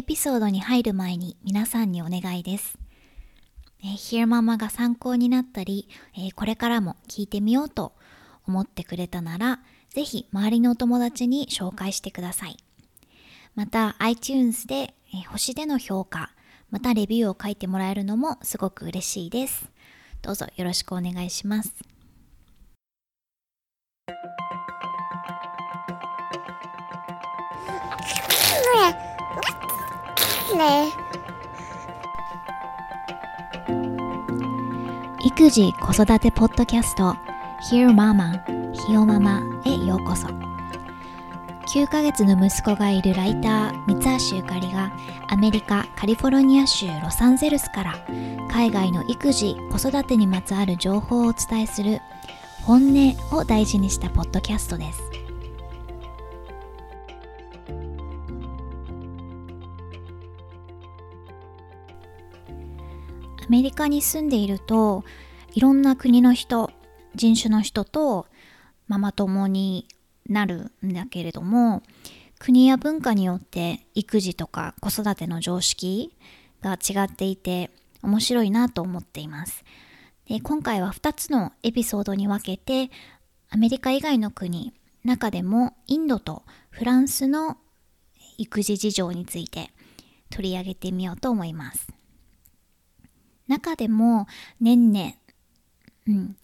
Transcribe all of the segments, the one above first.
エピソードに入る前に皆さんにお願いです。えー、ヒ e ママが参考になったり、えー、これからも聞いてみようと思ってくれたなら、ぜひ周りのお友達に紹介してください。また iTunes で、えー、星での評価、またレビューを書いてもらえるのもすごく嬉しいです。どうぞよろしくお願いします。育児子育てポッドキャスト Hear Mama ひよママへようこそ。9ヶ月の息子がいるライター三橋ゆかりがアメリカカリフォルニア州ロサンゼルスから海外の育児子育てにまつわる情報をお伝えする本音を大事にしたポッドキャストです。メリカに住んでいるといろんな国の人人種の人とママ友になるんだけれども国や文化によって育児とか子育ての常識が違っていて面白いなと思っています。で今回は2つのエピソードに分けてアメリカ以外の国中でもインドとフランスの育児事情について取り上げてみようと思います。中でも年々、うん、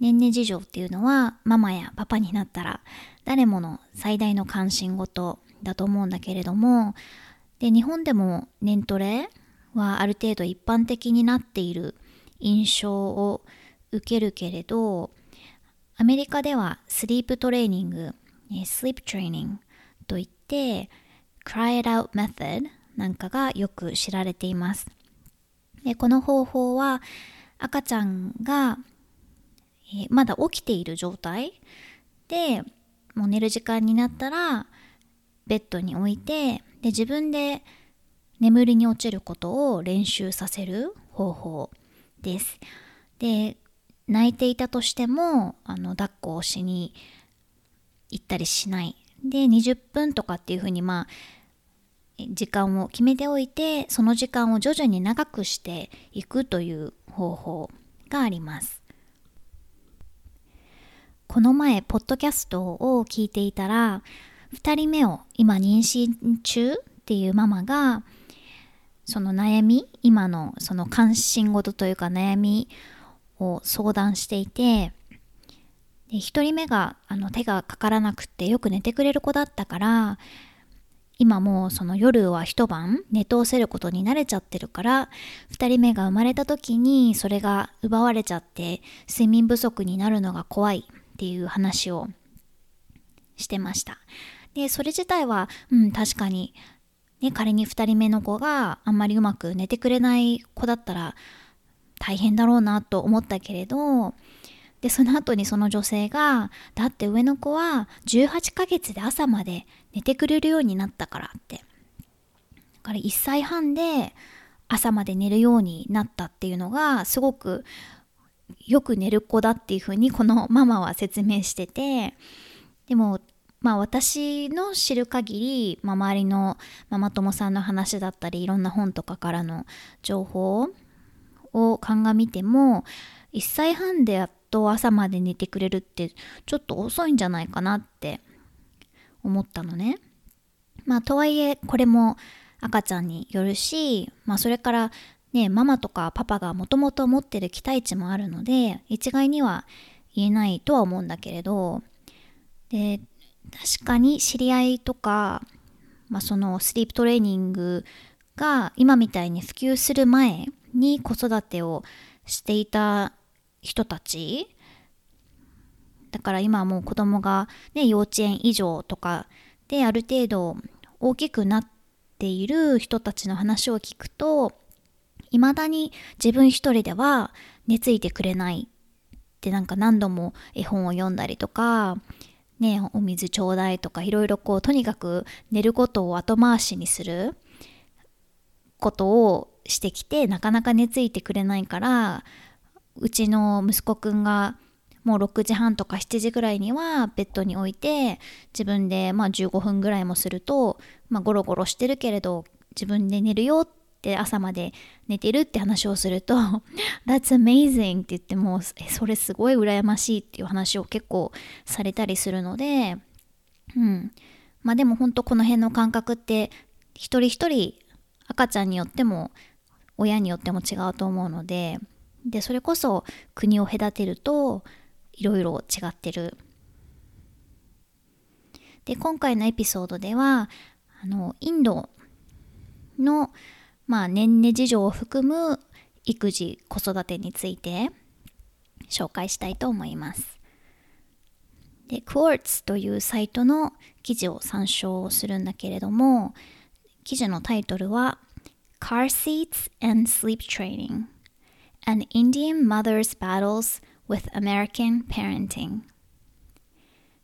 年々事情っていうのはママやパパになったら誰もの最大の関心事だと思うんだけれどもで日本でも年トレはある程度一般的になっている印象を受けるけれどアメリカではスリープトレーニング、スリープトレーニングといって Cry it out method なんかがよく知られています。でこの方法は赤ちゃんが、えー、まだ起きている状態でもう寝る時間になったらベッドに置いてで自分で眠りに落ちることを練習させる方法です。で泣いていたとしてもあの抱っこをしに行ったりしない。で20分とかっていうふうにまあ時間を決めておいてその時間を徐々に長くしていくという方法があります。この前ポッドキャストを聞いていたら2人目を今妊娠中っていうママがその悩み今のその関心事というか悩みを相談していてで1人目があの手がかからなくてよく寝てくれる子だったから今もうその夜は一晩寝通せることに慣れちゃってるから2人目が生まれた時にそれが奪われちゃって睡眠不足になるのが怖いっていう話をしてました。でそれ自体はうん確かにね仮に2人目の子があんまりうまく寝てくれない子だったら大変だろうなと思ったけれどでその後にその女性がだって上の子は18ヶ月で朝まで寝てくれるようになったからって。だから1歳半で朝まで寝るようになったっていうのがすごくよく寝る子だっていうふうにこのママは説明してて。でもまあ私の知る限り、まあ、周りのママ友さんの話だったりいろんな本とかからの情報を鑑みても1歳半でやっと朝まで寝てくれるってちょっと遅いんじゃないかなって思ったのね。まあとはいえこれも赤ちゃんによるし、まあそれからね、ママとかパパがもともと持ってる期待値もあるので、一概には言えないとは思うんだけれど、で、確かに知り合いとか、まあそのスリープトレーニングが今みたいに普及する前に子育てをしていた人たち。だから今はもう子供がね幼稚園以上とかである程度大きくなっている人たちの話を聞くと未だに自分一人では寝ついてくれないってなんか何度も絵本を読んだりとかねお水ちょうだいとかいろいろこうとにかく寝ることを後回しにすることをしてきてなかなか寝ついてくれないからうちの息子くんがもう6時半とか7時ぐらいにはベッドに置いて自分でまあ15分ぐらいもすると、まあ、ゴロゴロしてるけれど自分で寝るよって朝まで寝てるって話をすると That's amazing って言ってもそれすごい羨ましいっていう話を結構されたりするのでうん。まあでも本当この辺の感覚って一人一人赤ちゃんによっても親によっても違うと思うのででそれこそ国を隔てるといろいろ違ってるで今回のエピソードではあのインドの、まあ、年齢事情を含む育児子育てについて紹介したいと思います。で、Quartz というサイトの記事を参照するんだけれども、記事のタイトルは Car Seats and Sleep Training An Indian Mother's Battles with American Parenting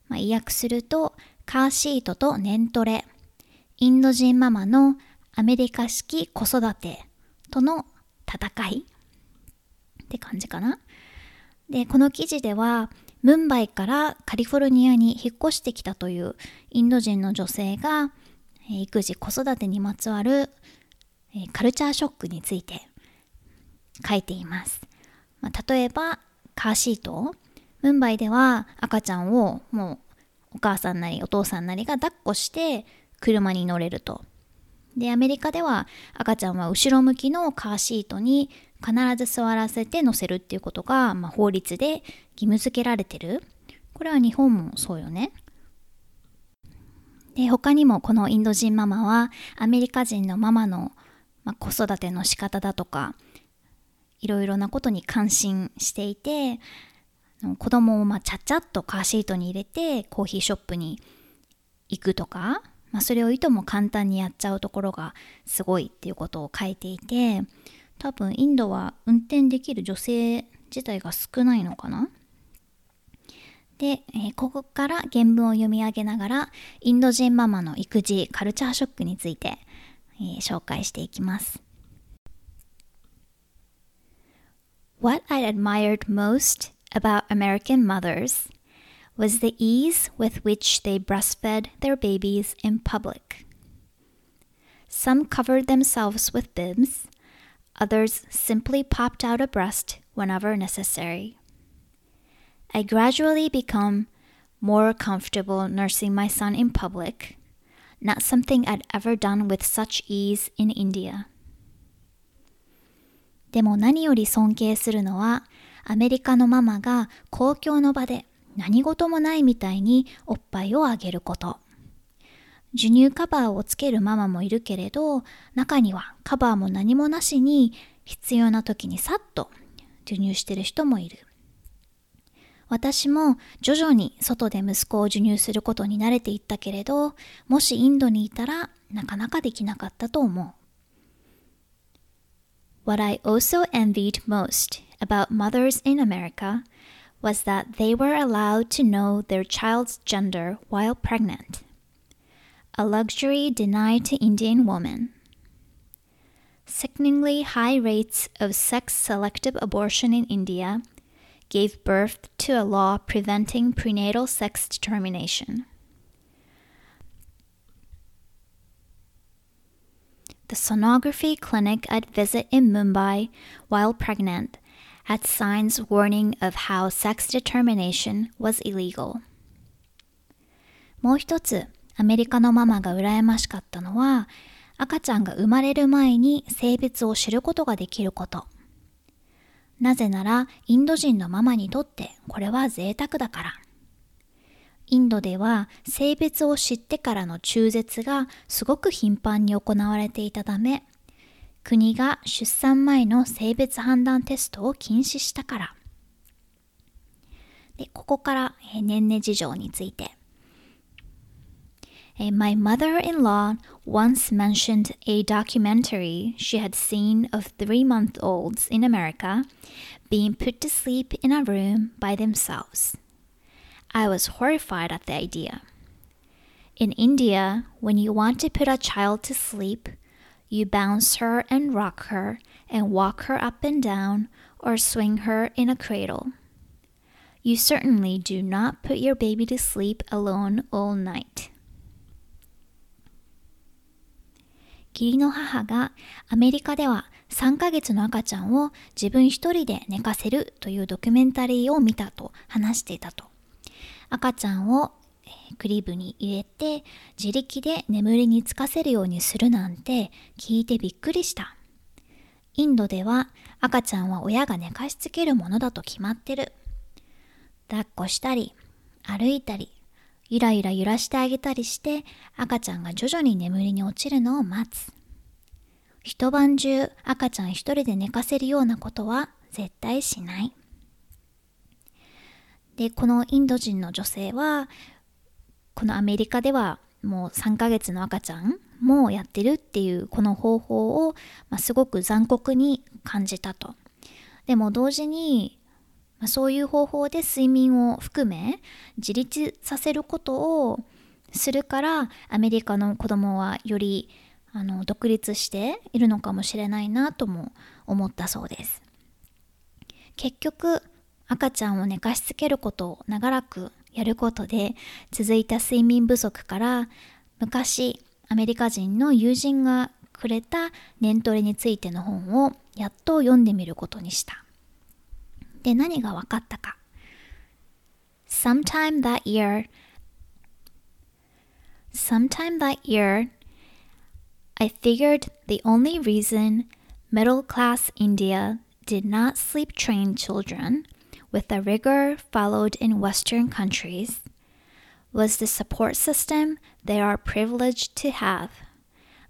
まあ、意訳するとカーシートとネントレインド人ママのアメリカ式子育てとの戦いって感じかな。で、この記事では、ムンバイからカリフォルニアに引っ越してきたというインド人の女性が、育児子育てにまつわるカルチャーショックについて書いています。まあ、例えば、カーシート。ムンバイでは赤ちゃんをもうお母さんなりお父さんなりが抱っこして車に乗れると。で、アメリカでは赤ちゃんは後ろ向きのカーシートに必ず座らせて乗せるっていうことが、まあ、法律で義務付けられてる。これは日本もそうよね。で、他にもこのインド人ママはアメリカ人のママの、まあ、子育ての仕方だとか、いろいろなことに関心していて、子供をまあちゃちゃっとカーシートに入れてコーヒーショップに行くとか、まあ、それをいとも簡単にやっちゃうところがすごいっていうことを書いていて多分インドは運転できる女性自体が少ないのかな？で、えー、ここから原文を読み上げながらインド人ママの育児カルチャーショックについて、えー、紹介していきます。What I admired most about American mothers was the ease with which they breastfed their babies in public. Some covered themselves with bibs, others simply popped out a breast whenever necessary. I gradually become more comfortable nursing my son in public, not something I'd ever done with such ease in India. でも何より尊敬するのはアメリカのママが公共の場で何事もないみたいにおっぱいをあげること。授乳カバーをつけるママもいるけれど、中にはカバーも何もなしに必要な時にさっと授乳してる人もいる。私も徐々に外で息子を授乳することに慣れていったけれど、もしインドにいたらなかなかできなかったと思う。What I also envied most about mothers in America was that they were allowed to know their child's gender while pregnant, a luxury denied to Indian women. Sickeningly high rates of sex selective abortion in India gave birth to a law preventing prenatal sex determination. The sonography clinic I'd visit in Mumbai while pregnant had signs warning of how sex determination was illegal. もう一つ、アメリカのママが羨ましかったのは、赤ちゃんが生まれる前に性別を知ることができること。なぜなら、インド人のママにとってこれは贅沢だから。インドでは性別を知ってからの中絶がすごく頻繁に行われていたため、国が出産前の性別判断テストを禁止したから。で、ここから年齢事情について。My mother-in-law once mentioned a documentary she had seen of three-month-olds in America being put to sleep in a room by themselves. I was horrified at the idea. In India, when you want to put a child to sleep, You bounce her and rock her and walk her up and down or swing her in a cradle. You certainly do not put your baby to sleep alone all night. 義理の母がアメリカでは3ヶ月の赤ちゃんを自分一人で寝かせるというドキュメンタリーを見たと話していたと。 赤ちゃんをクリーブに入れて自力で眠りにつかせるようにするなんて聞いてびっくりした。インドでは赤ちゃんは親が寝かしつけるものだと決まってる。抱っこしたり、歩いたり、ゆらゆら揺らしてあげたりして赤ちゃんが徐々に眠りに落ちるのを待つ。一晩中赤ちゃん一人で寝かせるようなことは絶対しない。で、このインド人の女性は、このアメリカではもう3ヶ月の赤ちゃんもやってるっていうこの方法を、まあ、すごく残酷に感じたと。でも同時に、まあ、そういう方法で睡眠を含め自立させることをするからアメリカの子供はよりあの独立しているのかもしれないなとも思ったそうです結局赤ちゃんを寝かしつけることを長らくやることで続いた睡眠不足から昔アメリカ人の友人がくれた年トレについての本をやっと読んでみることにしたで何が分かったか Sometime that year Sometime that year I figured the only reason middle class India did not sleep train children with the rigor followed in Western countries was the support system they are privileged to have,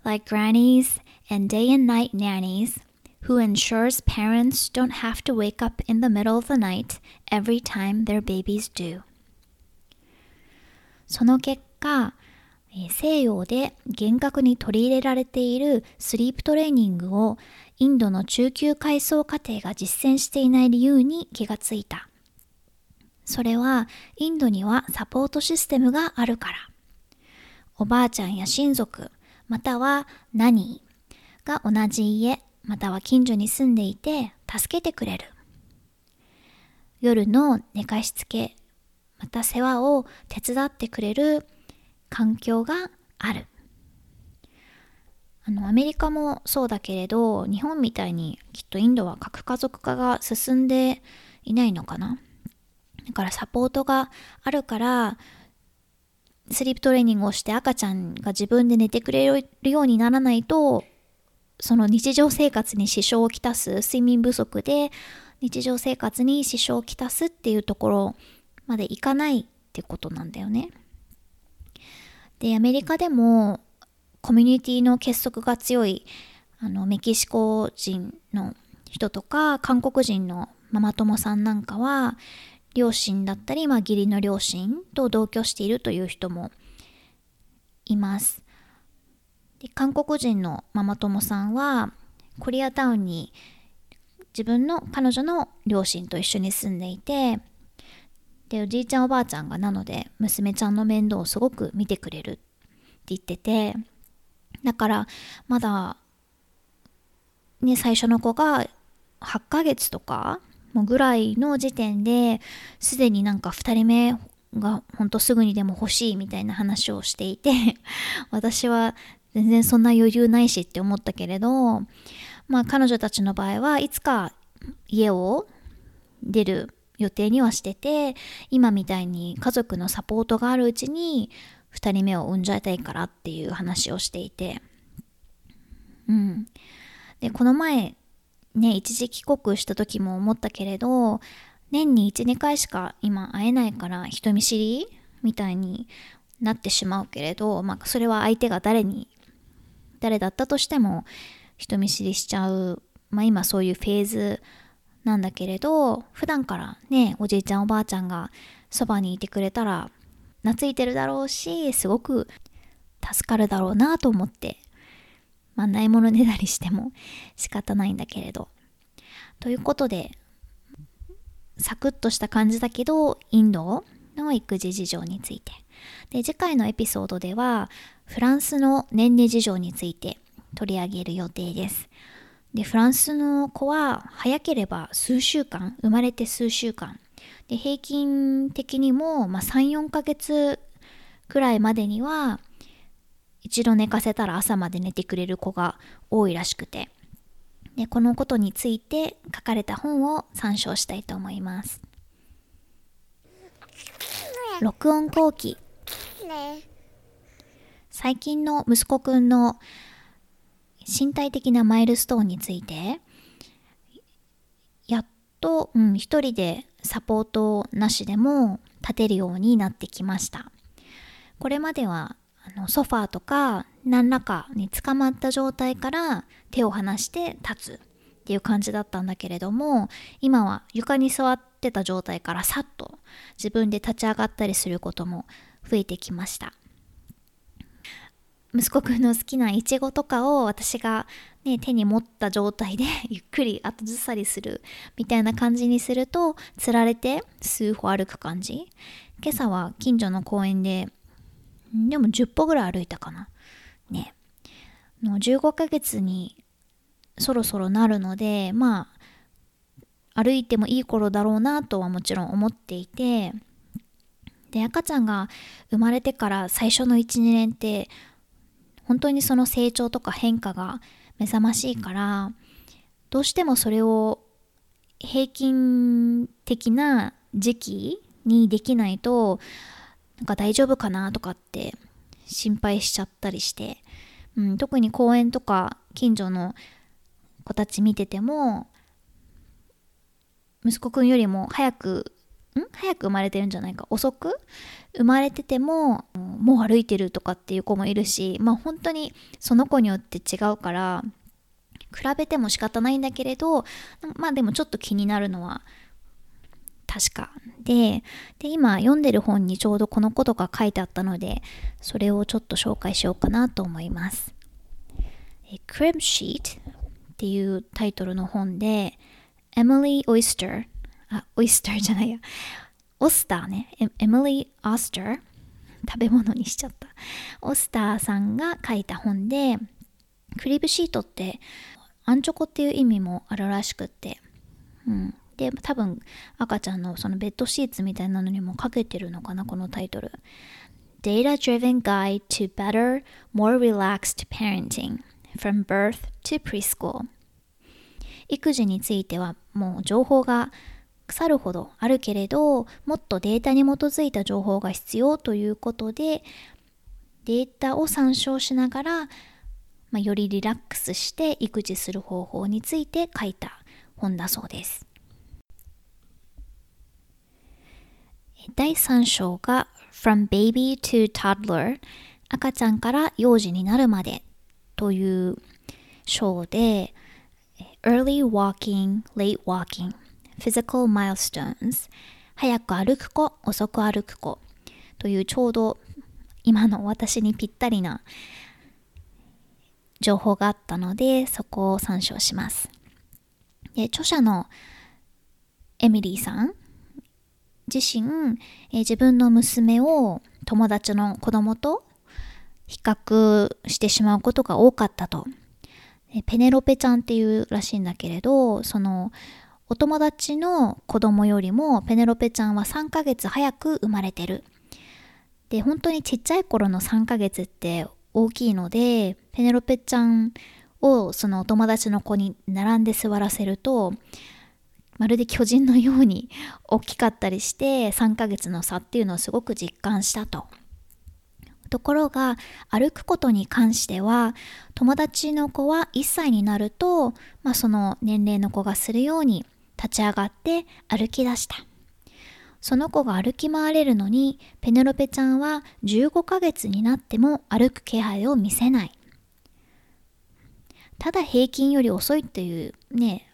like grannies and day and night nannies, who ensures parents don't have to wake up in the middle of the night every time their babies do. その結果、 西洋で厳格に取り入れられているスリープトレーニングをインドの中級階層家庭が実践していない理由に気がついた。それはインドにはサポートシステムがあるから。おばあちゃんや親族、または何が同じ家、または近所に住んでいて助けてくれる。夜の寝かしつけ、また世話を手伝ってくれる環境がある。あのアメリカもそうだけれど日本みたいにきっとインドは核家族化が進んでいないのかなだからサポートがあるからスリープトレーニングをして赤ちゃんが自分で寝てくれるようにならないとその日常生活に支障をきたす睡眠不足で日常生活に支障をきたすっていうところまでいかないってことなんだよね。でアメリカでもコミュニティの結束が強いあのメキシコ人の人とか韓国人のママ友さんなんかは両親だったり、まあ、義理の両親と同居しているという人もいます。で韓国人のママ友さんはコリアタウンに自分の彼女の両親と一緒に住んでいてでおじいちゃんおばあちゃんがなので娘ちゃんの面倒をすごく見てくれるって言っててだからまだね最初の子が8ヶ月とかもぐらいの時点ですでになんか2人目がほんとすぐにでも欲しいみたいな話をしていて 私は全然そんな余裕ないしって思ったけれどまあ彼女たちの場合はいつか家を出る予定にはしてて今みたいに家族のサポートがあるうちに2人目を産んじゃいたいからっていう話をしていて。うん。でこの前ね一時帰国した時も思ったけれど年に12回しか今会えないから人見知りみたいになってしまうけれど、まあ、それは相手が誰に誰だったとしても人見知りしちゃう、まあ、今そういうフェーズなんだけれど普段からねおじいちゃんおばあちゃんがそばにいてくれたら懐いてるだろうしすごく助かるだろうなと思ってまあないものねだりしても 仕方ないんだけれど。ということでサクッとした感じだけどインドの育児事情について。で次回のエピソードではフランスの年齢事情について取り上げる予定です。でフランスの子は早ければ数週間生まれて数週間。で平均的にも、まあ、34ヶ月くらいまでには一度寝かせたら朝まで寝てくれる子が多いらしくて。でこのことについて書かれた本を参照したいと思います。録音後期。最近の息子くんの身体的なマイルストーンについてやっと、うん、一人でサポートなしでも立てるようになってきました。これまではあのソファーとか何らかに捕まった状態から手を離して立つっていう感じだったんだけれども今は床に座ってた状態からさっと自分で立ち上がったりすることも増えてきました。息子くんの好きないちごとかを私が、ね、手に持った状態で ゆっくり後ずさりするみたいな感じにするとつられて数歩歩く感じ。今朝は近所の公園ででも10歩ぐらい歩いたかな。ね。の15ヶ月にそろそろなるのでまあ歩いてもいい頃だろうなとはもちろん思っていて。で赤ちゃんが生まれてから最初の12年って本当にその成長とか変化が目覚ましいからどうしてもそれを平均的な時期にできないとなんか大丈夫かなとかって心配しちゃったりして、うん、特に公園とか近所の子たち見てても息子くんよりも早く早く生まれてるんじゃないか？遅く？生まれててももう歩いてるとかっていう子もいるしまあ本当にその子によって違うから比べても仕方ないんだけれどまあでもちょっと気になるのは確か。でで今読んでる本にちょうどこのことが書いてあったのでそれをちょっと紹介しようかなと思います。Crib Sheet っていうタイトルの本で Emily Oyster あ、オイスターじゃないや。オスターね。エミリー・オスター食べ物にしちゃった。オスターさんが書いた本で、クリーブシートってアンチョコっていう意味もあるらしくって、うん。で、多分赤ちゃんのそのベッドシーツみたいなのにもかけてるのかな、このタイトル。Data Driven Guide to Better, More Relaxed Parenting from Birth to Preschool 育児についてはもう情報が腐るほどあるけれどもっとデータに基づいた情報が必要ということでデータを参照しながら、まあ、よりリラックスして育児する方法について書いた本だそうです。第3章が From Baby to Toddler 赤ちゃんから幼児になるまでという章で Early Walking, Late Walking physical milestones 早く歩く子、遅く歩く子というちょうど今の私にぴったりな情報があったのでそこを参照します。で著者のエミリーさん自身、え自分の娘を友達の子供と比較してしまうことが多かったと。ペネロペちゃんっていうらしいんだけれどそのお友達の子供よりもペネロペちゃんは3ヶ月早く生まれてる。で、本当にちっちゃい頃の3ヶ月って大きいので、ペネロペちゃんをそのお友達の子に並んで座らせると、まるで巨人のように 大きかったりして3ヶ月の差っていうのをすごく実感したと。ところが歩くことに関しては友達の子は1歳になると、まあ、その年齢の子がするように立ち上がって歩き出した。その子が歩き回れるのにペネロペちゃんは15ヶ月になっても歩く気配を見せない。ただ平均より遅いっていうね、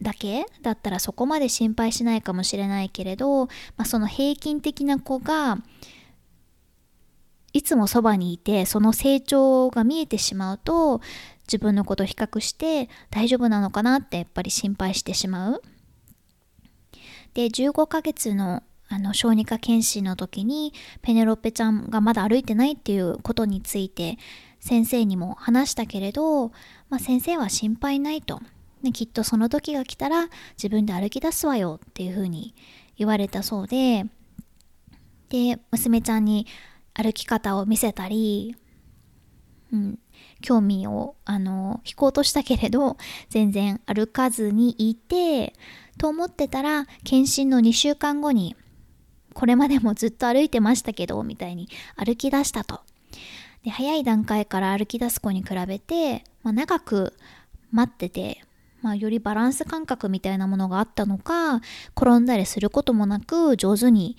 だけ？だったらそこまで心配しないかもしれないけれど、まあ、その平均的な子がいつもそばにいてその成長が見えてしまうと自分のことを比較して大丈夫なのかなってやっぱり心配してしまう。で15ヶ月のあの小児科検診の時にペネロペちゃんがまだ歩いてないっていうことについて先生にも話したけれど、まあ、先生は心配ないと、ね、きっとその時が来たら自分で歩き出すわよっていうふうに言われたそうでで娘ちゃんに歩き方を見せたりうん興味をあの引こうとしたけれど全然歩かずにいてと思ってたら検診の2週間後にこれまでもずっと歩いてましたけどみたいに歩き出したと。で早い段階から歩き出す子に比べて、まあ、長く待ってて、まあ、よりバランス感覚みたいなものがあったのか転んだりすることもなく上手に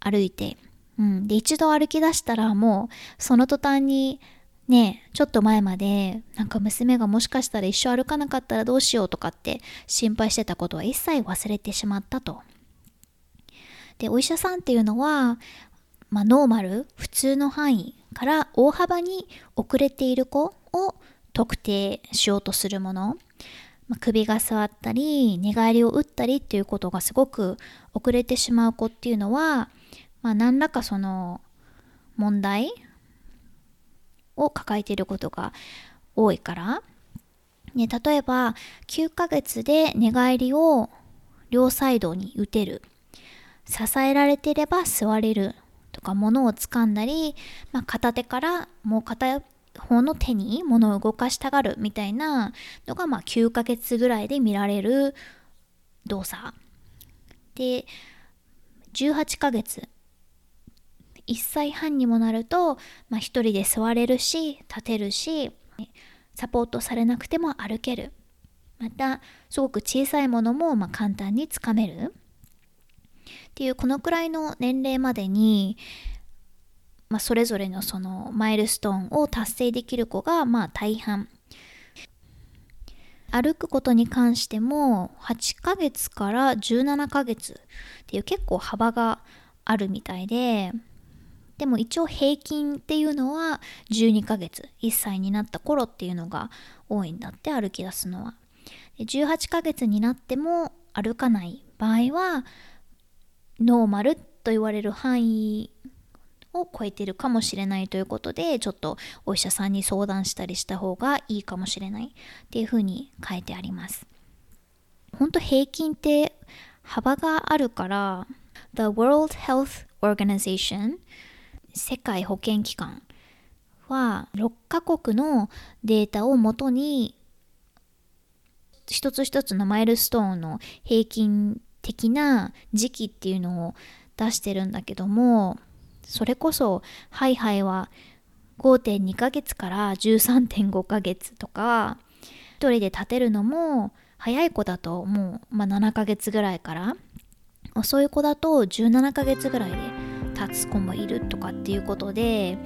歩いて、うん、で一度歩き出したらもうその途端にねちょっと前までなんか娘がもしかしたら一生歩かなかったらどうしようとかって心配してたことは一切忘れてしまったと。でお医者さんっていうのは、まあ、ノーマル普通の範囲から大幅に遅れている子を特定しようとするもの、まあ、首が座ったり寝返りを打ったりっていうことがすごく遅れてしまう子っていうのは、まあ、何らかその問題を抱えていることが多いから、ね、例えば9ヶ月で寝返りを両サイドに打てる。支えられてれば座れるとか物を掴んだり、まあ、片手からもう片方の手に物を動かしたがるみたいなのがまあ9ヶ月ぐらいで見られる動作。で18ヶ月1歳半にもなると、まあ、一人で座れるし立てるしサポートされなくても歩ける。またすごく小さいものもま簡単につかめる。っていうこのくらいの年齢までに、まあ、それぞれのそのマイルストーンを達成できる子がまあ大半。歩くことに関しても8ヶ月から17ヶ月っていう結構幅があるみたいででも一応平均っていうのは12ヶ月1歳になった頃っていうのが多いんだって歩き出すのは。18ヶ月になっても歩かない場合はノーマルと言われる範囲を超えてるかもしれないということでちょっとお医者さんに相談したりした方がいいかもしれないっていうふうに書いてあります。本当平均って幅があるから The World Health Organization 世界保健機関は6カ国のデータをもとに一つ一つのマイルストーンの平均的な時期っていうのを出してるんだけどもそれこそハイハイは5.2ヶ月から13.5ヶ月とか一人で立てるのも早い子だともう、まあ、7ヶ月ぐらいから。遅い子だと17ヶ月ぐらいで立つ子もいるとかっていうことで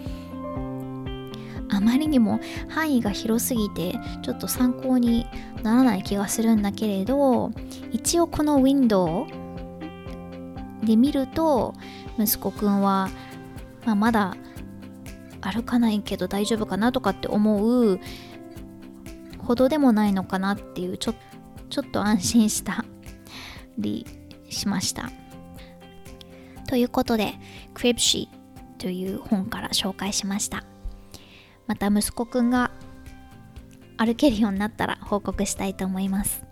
あまりにも範囲が広すぎてちょっと参考にならない気がするんだけれど一応このウィンドウで見ると息子くんは、まあ、まだ歩かないけど大丈夫かなとかって思うほどでもないのかなっていうちょちょっと安心したりしました。ということで、クリプシーという本から紹介しました。また息子くんが歩けるようになったら報告したいと思います。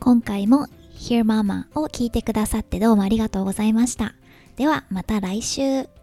今回も Hear Mama を聞いてくださってどうもありがとうございました。ではまた来週。